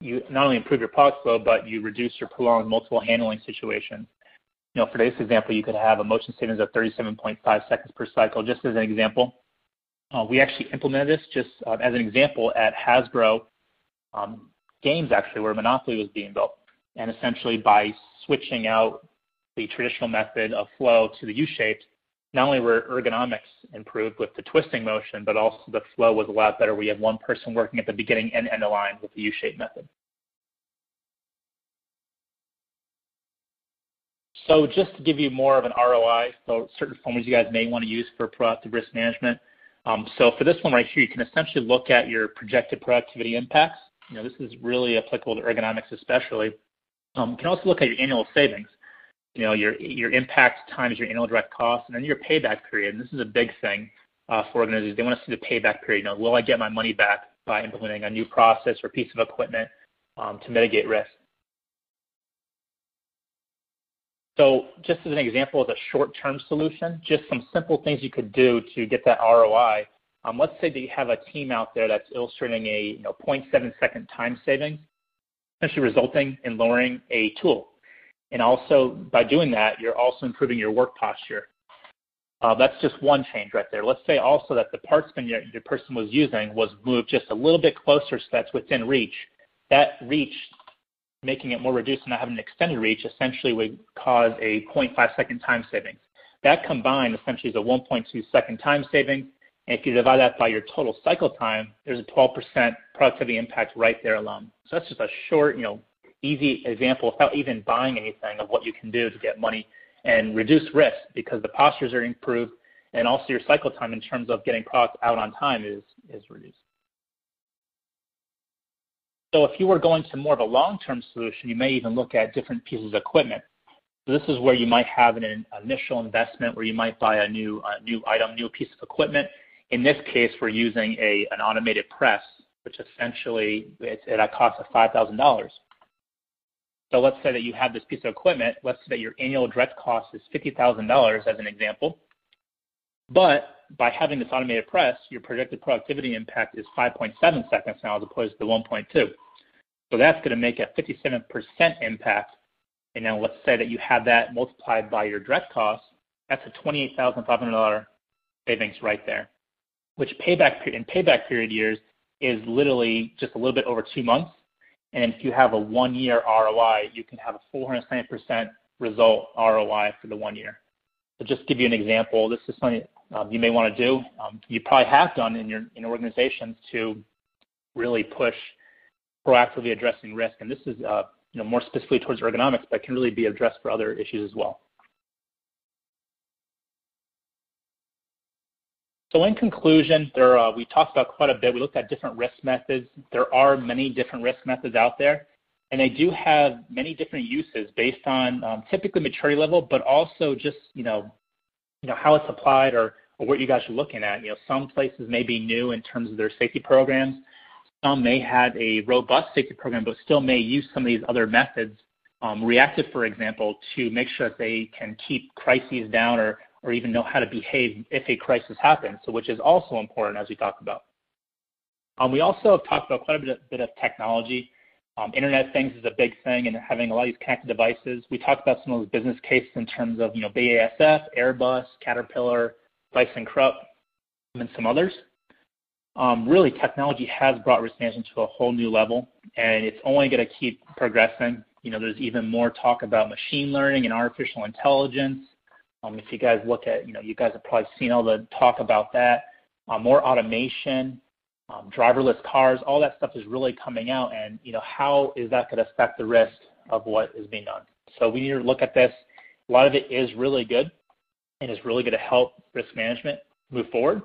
you not only improve your product flow, but you reduce your prolonged multiple handling situations. You know, for this example, you could have a motion savings of 37.5 seconds per cycle, just as an example. Uh, we actually implemented this just uh, as an example at Hasbro um, games, actually, where Monopoly was being built. And essentially, by switching out the traditional method of flow to the U-shaped, not only were ergonomics improved with the twisting motion, but also the flow was a lot better. We had one person working at the beginning and end of line with the U-shaped method. So just to give you more of an ROI, so certain formulas you guys may want to use for proactive risk management, um, so for this one right here, you can essentially look at your projected productivity impacts. You know, this is really applicable to ergonomics especially. Um, you can also look at your annual savings. You know, your your impact times your annual direct cost, and then your payback period. And this is a big thing uh, for organizations. They want to see the payback period. You know, will I get my money back by implementing a new process or piece of equipment um, to mitigate risk? So just as an example of a short-term solution, just some simple things you could do to get that ROI. Um, let's say that you have a team out there that's illustrating a you know 0.7 second time savings, essentially resulting in lowering a tool. And also by doing that, you're also improving your work posture. Uh, that's just one change right there. Let's say also that the parts bin your, your person was using was moved just a little bit closer so that's within reach. That reach making it more reduced and not having an extended reach essentially would cause a 0.5 second time savings. That combined essentially is a 1.2 second time savings. And if you divide that by your total cycle time, there's a 12% productivity impact right there alone. So that's just a short, you know, easy example without even buying anything of what you can do to get money and reduce risk because the postures are improved and also your cycle time in terms of getting products out on time is, is reduced. So if you were going to more of a long-term solution, you may even look at different pieces of equipment. So this is where you might have an initial investment where you might buy a new, a new item, new piece of equipment. In this case, we're using a, an automated press, which essentially a cost of $5,000. So let's say that you have this piece of equipment. Let's say that your annual direct cost is $50,000 as an example. But by having this automated press, your projected productivity impact is 5.7 seconds now as opposed to the 1.2. So that's going to make a 57% impact. And now let's say that you have that multiplied by your direct cost. That's a $28,500 savings right there, which payback in payback period years is literally just a little bit over two months. And if you have a one-year ROI, you can have a 470% result ROI for the one year. So just give you an example, this is something um, you may want to do. Um, you probably have done in your in organizations to really push proactively addressing risk. And this is uh, you know more specifically towards ergonomics, but can really be addressed for other issues as well. So in conclusion, there, uh, we talked about quite a bit. We looked at different risk methods. There are many different risk methods out there, and they do have many different uses based on um, typically maturity level, but also just you know you know, how it's applied or, or what you guys are looking at. You know, some places may be new in terms of their safety programs. Some may have a robust safety program, but still may use some of these other methods, um, reactive, for example, to make sure that they can keep crises down or, or even know how to behave if a crisis happens, so which is also important as we talked about. Um, we also have talked about quite a bit of, bit of technology. Um, Internet Things is a big thing and having a lot of these connected devices. We talked about some of those business cases in terms of, you know, BASF, Airbus, Caterpillar, ThyssenKrupp, and some others. Um, really, technology has brought risk management to a whole new level, and it's only going to keep progressing. You know, there's even more talk about machine learning and artificial intelligence. Um, if you guys look at, you know, you guys have probably seen all the talk about that. Uh, more automation, um, driverless cars, all that stuff is really coming out and, you know, how is that gonna affect the risk of what is being done? So we need to look at this. A lot of it is really good and is really gonna help risk management move forward.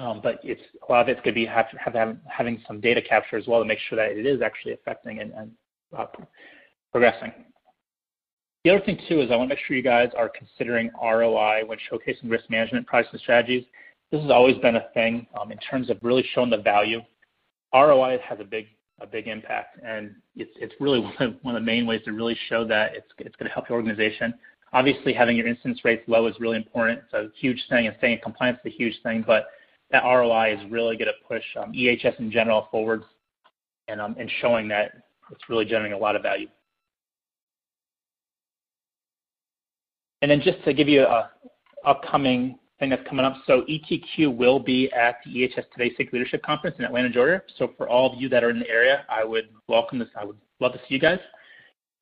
Um, but it's a lot of it's gonna be having some data capture as well to make sure that it is actually affecting and uh, progressing. The other thing too is I wanna make sure you guys are considering ROI when showcasing risk management pricing strategies. This has always been a thing um, in terms of really showing the value. ROI has a big a big impact, and it's it's really [LAUGHS] one of the main ways to really show that it's it's gonna help your organization. Obviously, having your incidence rates low is really important. It's a huge thing, and staying in compliance is a huge thing, but that ROI is really gonna push um, EHS in general forward um, and showing that it's really generating a lot of value. Then just to give you an upcoming thing that's coming up. So ETQ will be at the EHS Today Safety Leadership Conference in Atlanta, Georgia. So for all of you that are in the area, I would welcome this. I would love to see you guys.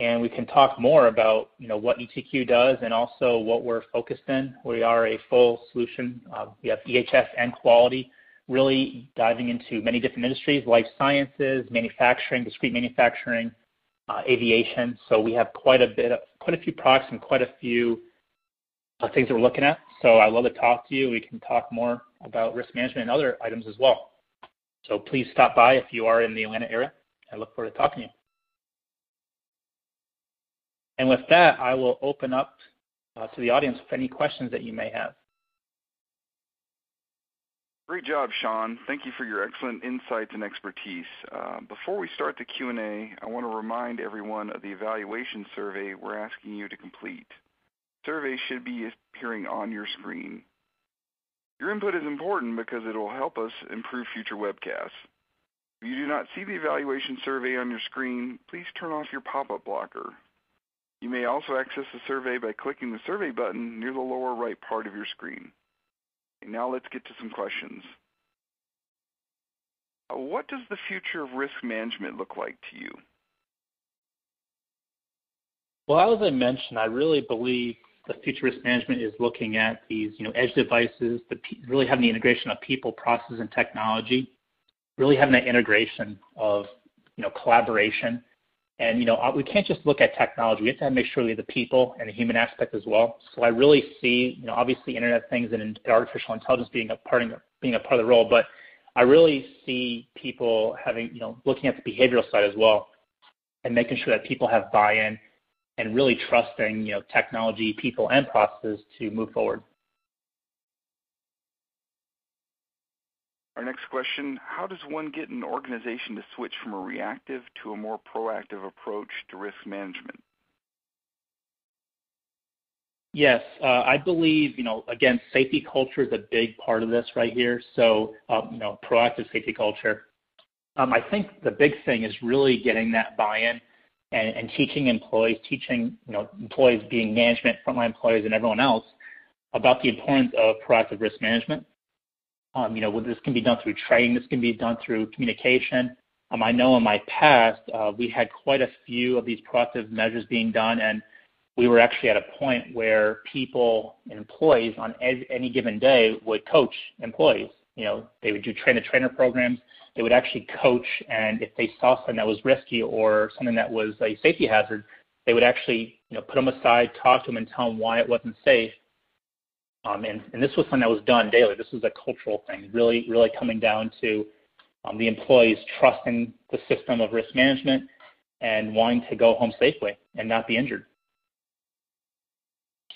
And we can talk more about, you know, what ETQ does and also what we're focused in. We are a full solution. Uh, we have EHS and quality, really diving into many different industries, life sciences, manufacturing, discrete manufacturing, Uh, aviation. So we have quite a bit of quite a few products and quite a few uh, things that we're looking at. So I'd love to talk to you. We can talk more about risk management and other items as well. So please stop by if you are in the Atlanta area. I look forward to talking to you. And with that, I will open up uh, to the audience for any questions that you may have. Great job, Sean. Thank you for your excellent insights and expertise. Uh, before we start the Q&A, I wanna remind everyone of the evaluation survey we're asking you to complete. Survey should be appearing on your screen. Your input is important because it'll help us improve future webcasts. If you do not see the evaluation survey on your screen, please turn off your pop-up blocker. You may also access the survey by clicking the survey button near the lower right part of your screen. Now let's get to some questions. Uh, what does the future of risk management look like to you? Well, as I mentioned, I really believe the future risk management is looking at these, you know, edge devices, really having the integration of people, process, and technology, really having that integration of, you know, collaboration. And you know, uh, we can't just look at technology. We have to make sure we have the people and the human aspect as well. So I really see, you know, obviously Internet of Things and artificial intelligence being a part of the role, but I really see people having, you know, looking at the behavioral side as well and making sure that people have buy-in and really trusting, you know, technology, people, and processes to move forward. Our next question, how does one get an organization to switch from a reactive to a more proactive approach to risk management? Yes. Uh, I believe, you know, again, safety culture is a big part of this right here. So, um, you know, proactive safety culture. Um, I think the big thing is really getting that buy-in and teaching employees, teaching you know, employees being management, frontline employees, and everyone else about the importance of proactive risk management. You know, this can be done through training, this can be done through communication. Um, I know in my past, uh, we had quite a few of these proactive measures being done, and we were actually at a point where people, and employees on any given day would coach employees. You know, they would do train-the-trainer programs. They would actually coach, and if they saw something that was risky or something that was a safety hazard, they would actually, you know, put them aside, talk to them, and tell them why it wasn't safe. Um, this was something that was done daily. This was a cultural thing, really really coming down to um, the employees trusting the system of risk management and wanting to go home safely and not be injured.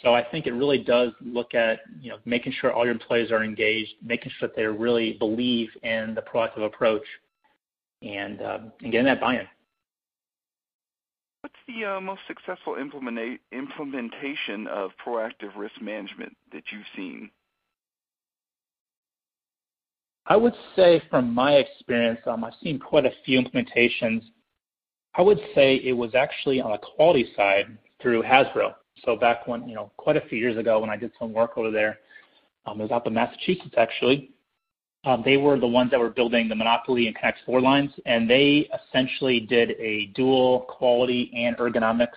So I think it really does look at, you know, making sure all your employees are engaged, making sure that they really believe in the proactive approach and uh, and getting that buy-in. What's the uh, most successful implementation of proactive risk management that you've seen? I would say from my experience, um, I've seen quite a few implementations. I would say it was actually on the quality side through Hasbro. So back when, you know, quite a few years ago when I did some work over there, um, it was up in Massachusetts, actually. They were the ones that were building the Monopoly and Connect Four lines, and they essentially did a dual quality and ergonomics.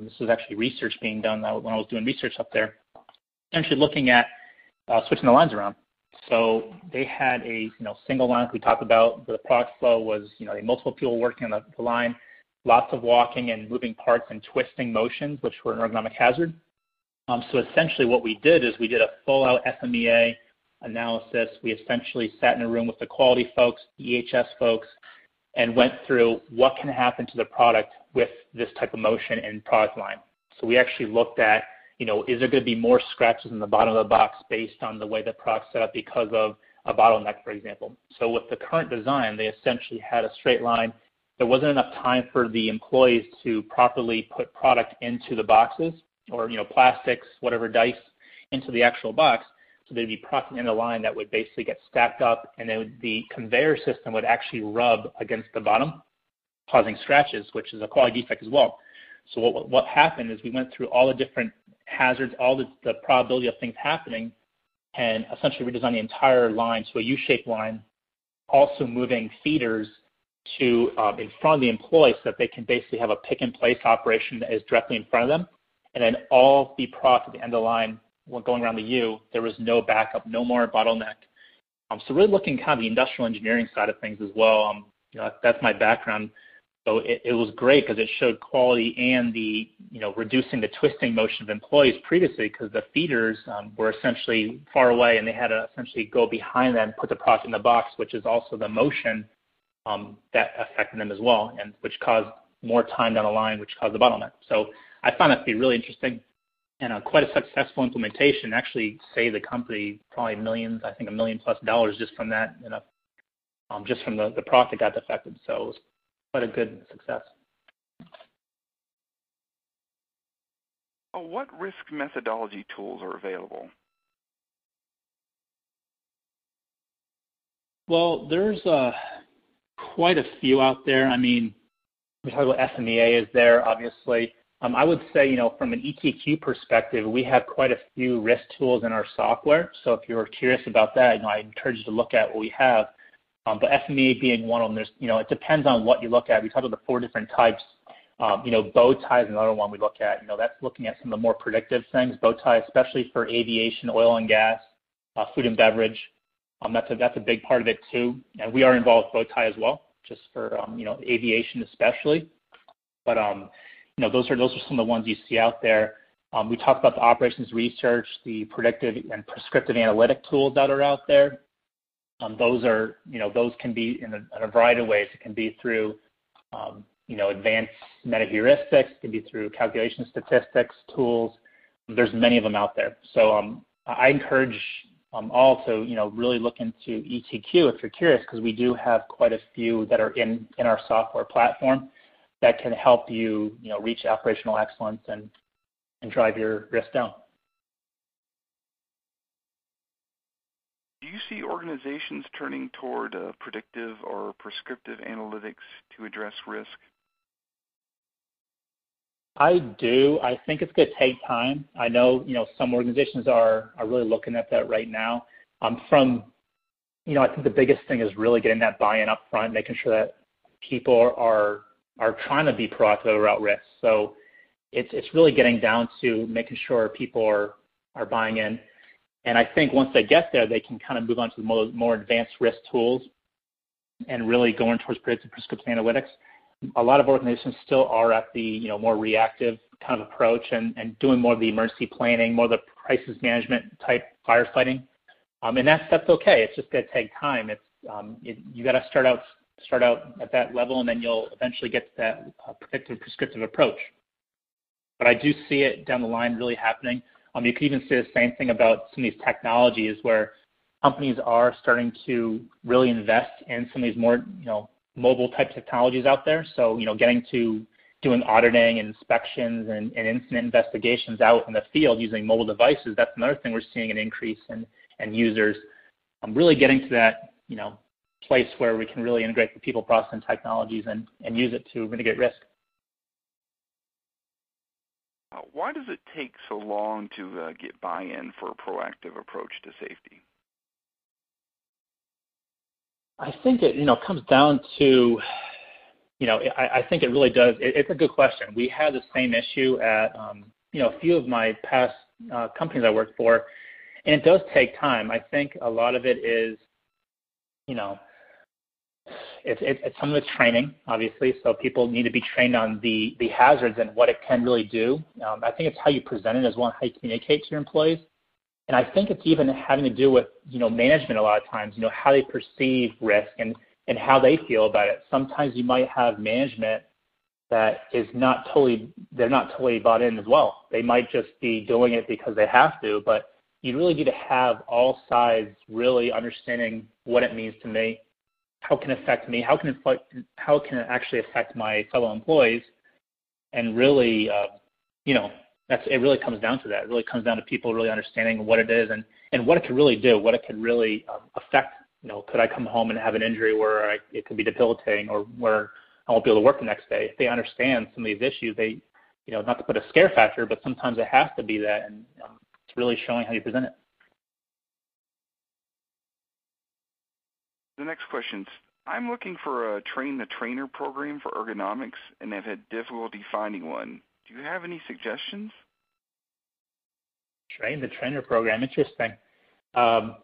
This was actually research being done when I was doing research up there. essentially looking at uh, switching the lines around. So they had a you know single line we talked about. The product flow was you know multiple people working on the, the line, lots of walking and moving parts and twisting motions, which were an ergonomic hazard. Um, so essentially, what we did is we did a full-out FMEA analysis. We essentially sat in a room with the quality folks, EHS folks, and went through what can happen to the product with this type of motion and product line. So we actually looked at you know, is there going to be more scratches in the bottom of the box based on the way the product's set up because of a bottleneck, for example? So with the current design, they essentially had a straight line. There wasn't enough time for the employees to properly put product into the boxes or, you know, plastics, whatever dice into the actual box. So there'd be product in the line that would basically get stacked up, and then the conveyor system would actually rub against the bottom, causing scratches, which is a quality defect as well. So what, what happened is we went through all the different hazards, all the, the probability of things happening, and essentially redesign the entire line to a U-shaped line, also moving feeders to um, in front of the employee so that they can basically have a pick and place operation that is directly in front of them. And then all the product at the end of the line going around the U, there was no backup, no more bottleneck. Um, so really looking kind of the industrial engineering side of things as well. Um, you know, that's my background. So it, it was great because it showed quality and the, you know, reducing the twisting motion of employees previously because the feeders um, were essentially far away and they had to essentially go behind them, put the product in the box, which is also the motion um, that affected them as well, and which caused more time down the line, which caused the bottleneck. So I found that to be really interesting and uh, quite a successful implementation. Actually, saved the company probably millions, I think a million plus dollars just from that, you know, um, just from the, the product that got defected. So it was quite a good success. Uh, what risk methodology tools are available? Well, there's uh, quite a few out there. I mean, we talk about FMEA is there, obviously. Um, I would say, you know, from an ETQ perspective, we have quite a few risk tools in our software. So if you're curious about that, you know, I encourage you to look at what we have. Um, but FMEA being one of them, there's, you know, it depends on what you look at. We talked about the four different types. Um, you know, bow tie is another one we look at. You know, that's looking at some of the more predictive things. Bow tie, especially for aviation, oil and gas, uh, food and beverage. Um, that's a that's a big part of it too. And we are involved with bow tie as well, just for um, you know aviation especially. But um, you know, those are those are some of the ones you see out there. Um, we talked about the operations research, the predictive and prescriptive analytic tools that are out there. Um, those are, you know, those can be in a, variety of ways. It can be through, um, you know, advanced meta-heuristics. It can be through calculation statistics tools. There's many of them out there. So I encourage all to, you know, really look into ETQ if you're curious, because we do have quite a few that are in our software platform that can help you, you know, reach operational excellence and, and drive your risk down. Do you see organizations turning toward uh, predictive or prescriptive analytics to address risk? I do. I think it's going to take time. I know, you know, some organizations are are really looking at that right now. Um, from, you know, I think the biggest thing is really getting that buy-in up front, making sure that people are are trying to be proactive about risk. So it's it's really getting down to making sure people are are buying in. And I think once they get there, they can kind of move on to the more, more advanced risk tools and really going towards predictive prescriptive analytics. A lot of organizations still are at the you know more reactive kind of approach and, and doing more of the emergency planning, more of the crisis management type firefighting. Um, and that's that's okay. It's just going to take time. It's um, it, you got to start out start out at that level, and then you'll eventually get to that uh, predictive prescriptive approach. But I do see it down the line really happening. Um, you could even say the same thing about some of these technologies where companies are starting to really invest in some of these more, you know, mobile type technologies out there. So, you know, getting to doing auditing and inspections and, and incident investigations out in the field using mobile devices, that's another thing we're seeing an increase in, in users. Um, really getting to that, you know, place where we can really integrate the people, process, and technologies and, and use it to mitigate risk. Uh, why does it take so long to uh, get buy-in for a proactive approach to safety? I think it you know comes down to you know I, I think it really does. It, it's a good question. We had the same issue at um, you know a few of my past uh, companies I worked for, and it does take time. I think a lot of it is, you know, it's, it, it's some of it's training, obviously. So people need to be trained on the the hazards and what it can really do. Um, I think it's how you present it as well, how you communicate to your employees. And I think it's even having to do with you know management a lot of times. You know how they perceive risk and and how they feel about it. Sometimes you might have management that is not totally they're not totally bought in as well. They might just be doing it because they have to, but you really need to have all sides really understanding what it means to me, how can it affect me, how can it how can it actually affect my fellow employees, and really, uh, you know, that's it. Really comes down to that. It really comes down to people really understanding what it is and and what it could really do, what it could really um, affect. You know, could I come home and have an injury where I, it could be debilitating, or where I won't be able to work the next day? If they understand some of these issues, they, you know, not to put a scare factor, but sometimes it has to be that, and um, it's really showing how you present it. The next question I'm looking for a train the trainer program for ergonomics and I've had difficulty finding one. Do you have any suggestions? Train the trainer program, interesting. Um,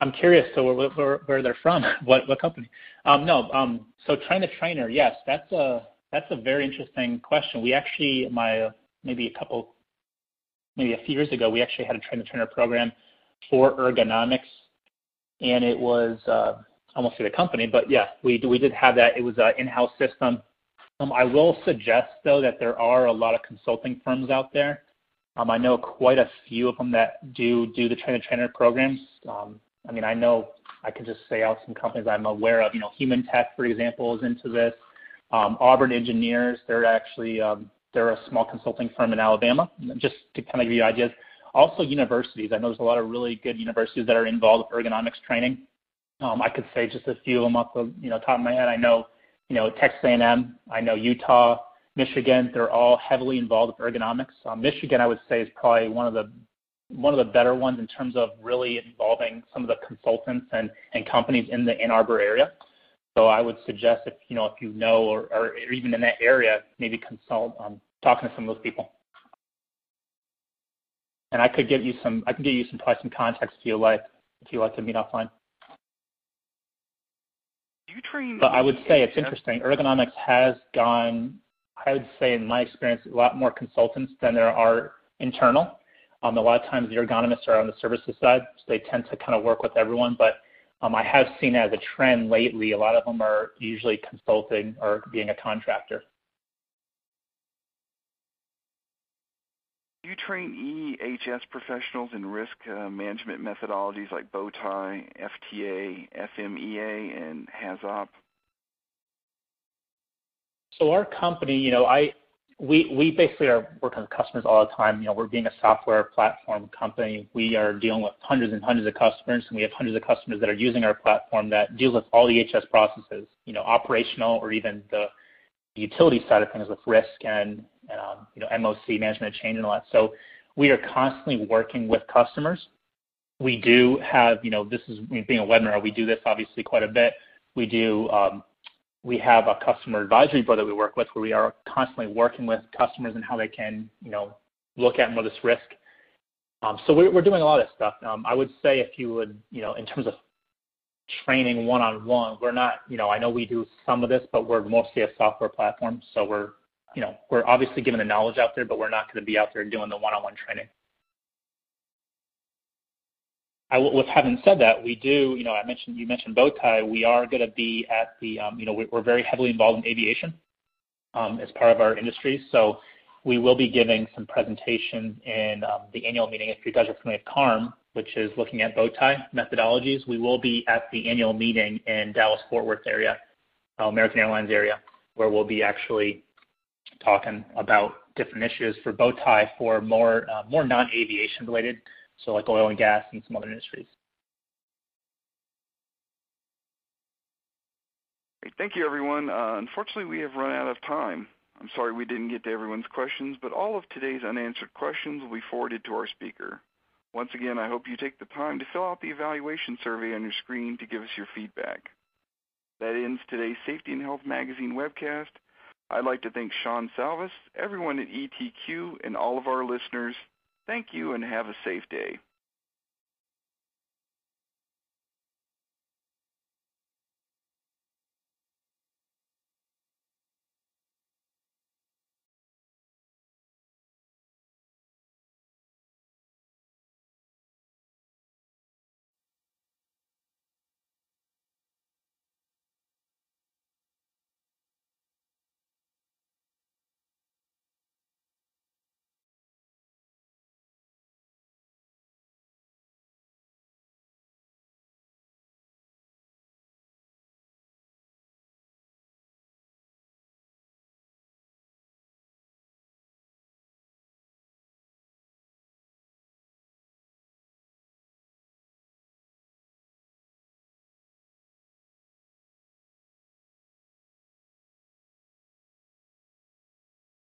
I'm curious. So where, where, they're from? [LAUGHS] what what company? Um, no. Um, so train the trainer. Yes, that's a that's a very interesting question. We actually my maybe a couple maybe a few years ago we actually had a train the trainer program for ergonomics, and it was uh, almost say the company, but yeah, we we did have that. It was an in-house system. Um, I will suggest though that there are a lot of consulting firms out there. Um, I know quite a few of them that do do the trainer trainer programs. Um, I mean, I know I can just say out some companies I'm aware of. You know, Humantech, for example, is into this. Um, Auburn Engineers, they're actually um, they're a small consulting firm in Alabama. Just to kind of give you ideas. Also, universities. I know there's a lot of really good universities that are involved with ergonomics training. Um, I could say just a few of them off the you know top of my head. I know you know Texas A&M. I know Utah, Michigan. They're all heavily involved with ergonomics. Um, Michigan, I would say, is probably one of the one of the better ones in terms of really involving some of the consultants and, and companies in the Ann Arbor area. So I would suggest if you know if you know or, or even in that area, maybe consult um, talking to some of those people. And I could give you some I can give you some probably some context if you like if you like to meet offline you train? But I would say it's interesting. Ergonomics has gone, I would say, in my experience, a lot more consultants than there are internal. Um, a lot of times the ergonomists are on the services side, so they tend to kind of work with everyone. But um, I have seen as a trend lately, a lot of them are usually consulting or being a contractor. You train EHS professionals in risk uh, management methodologies like Bowtie, FTA, FMEA, and HAZOP? So our company, you know, I we we basically are working with customers all the time. You know, we're being a software platform company. We are dealing with hundreds and hundreds of customers, and we have hundreds of customers that are using our platform that deals with all EHS processes. You know, operational or even the utility side of things with risk and um, you know, MOC, management of change and all that. So we are constantly working with customers. We do have, you know, this is being a webinar, we do this obviously quite a bit. We do, um, we have a customer advisory board that we work with where we are constantly working with customers and how they can, you know, look at more this risk. Um, so we're, we're doing a lot of stuff. Um, I would say if you would, you know, in terms of training one-on-one, we're not, you know, I know we do some of this, but we're mostly a software platform. So we're you know, we're obviously giving the knowledge out there, but we're not going to be out there doing the one-on-one training. I, with having said that, we do, you know, I mentioned you mentioned Bowtie. We are going to be at the, um, you know, we're very heavily involved in aviation um, as part of our industry. So we will be giving some presentations in um, the annual meeting. If you guys are familiar with CARM, which is looking at Bowtie methodologies, we will be at the annual meeting in Dallas Fort Worth area, uh, American Airlines area, where we'll be actually talking about different issues for Bowtie for more uh, more non-aviation related, so like oil and gas and some other industries. Great. Thank you, everyone. Uh, unfortunately, we have run out of time. I'm sorry we didn't get to everyone's questions, but all of today's unanswered questions will be forwarded to our speaker. Once again, I hope you take the time to fill out the evaluation survey on your screen to give us your feedback. That ends today's Safety and Health Magazine webcast. I'd like to thank Sean Salvis, everyone at ETQ, and all of our listeners. Thank you and have a safe day.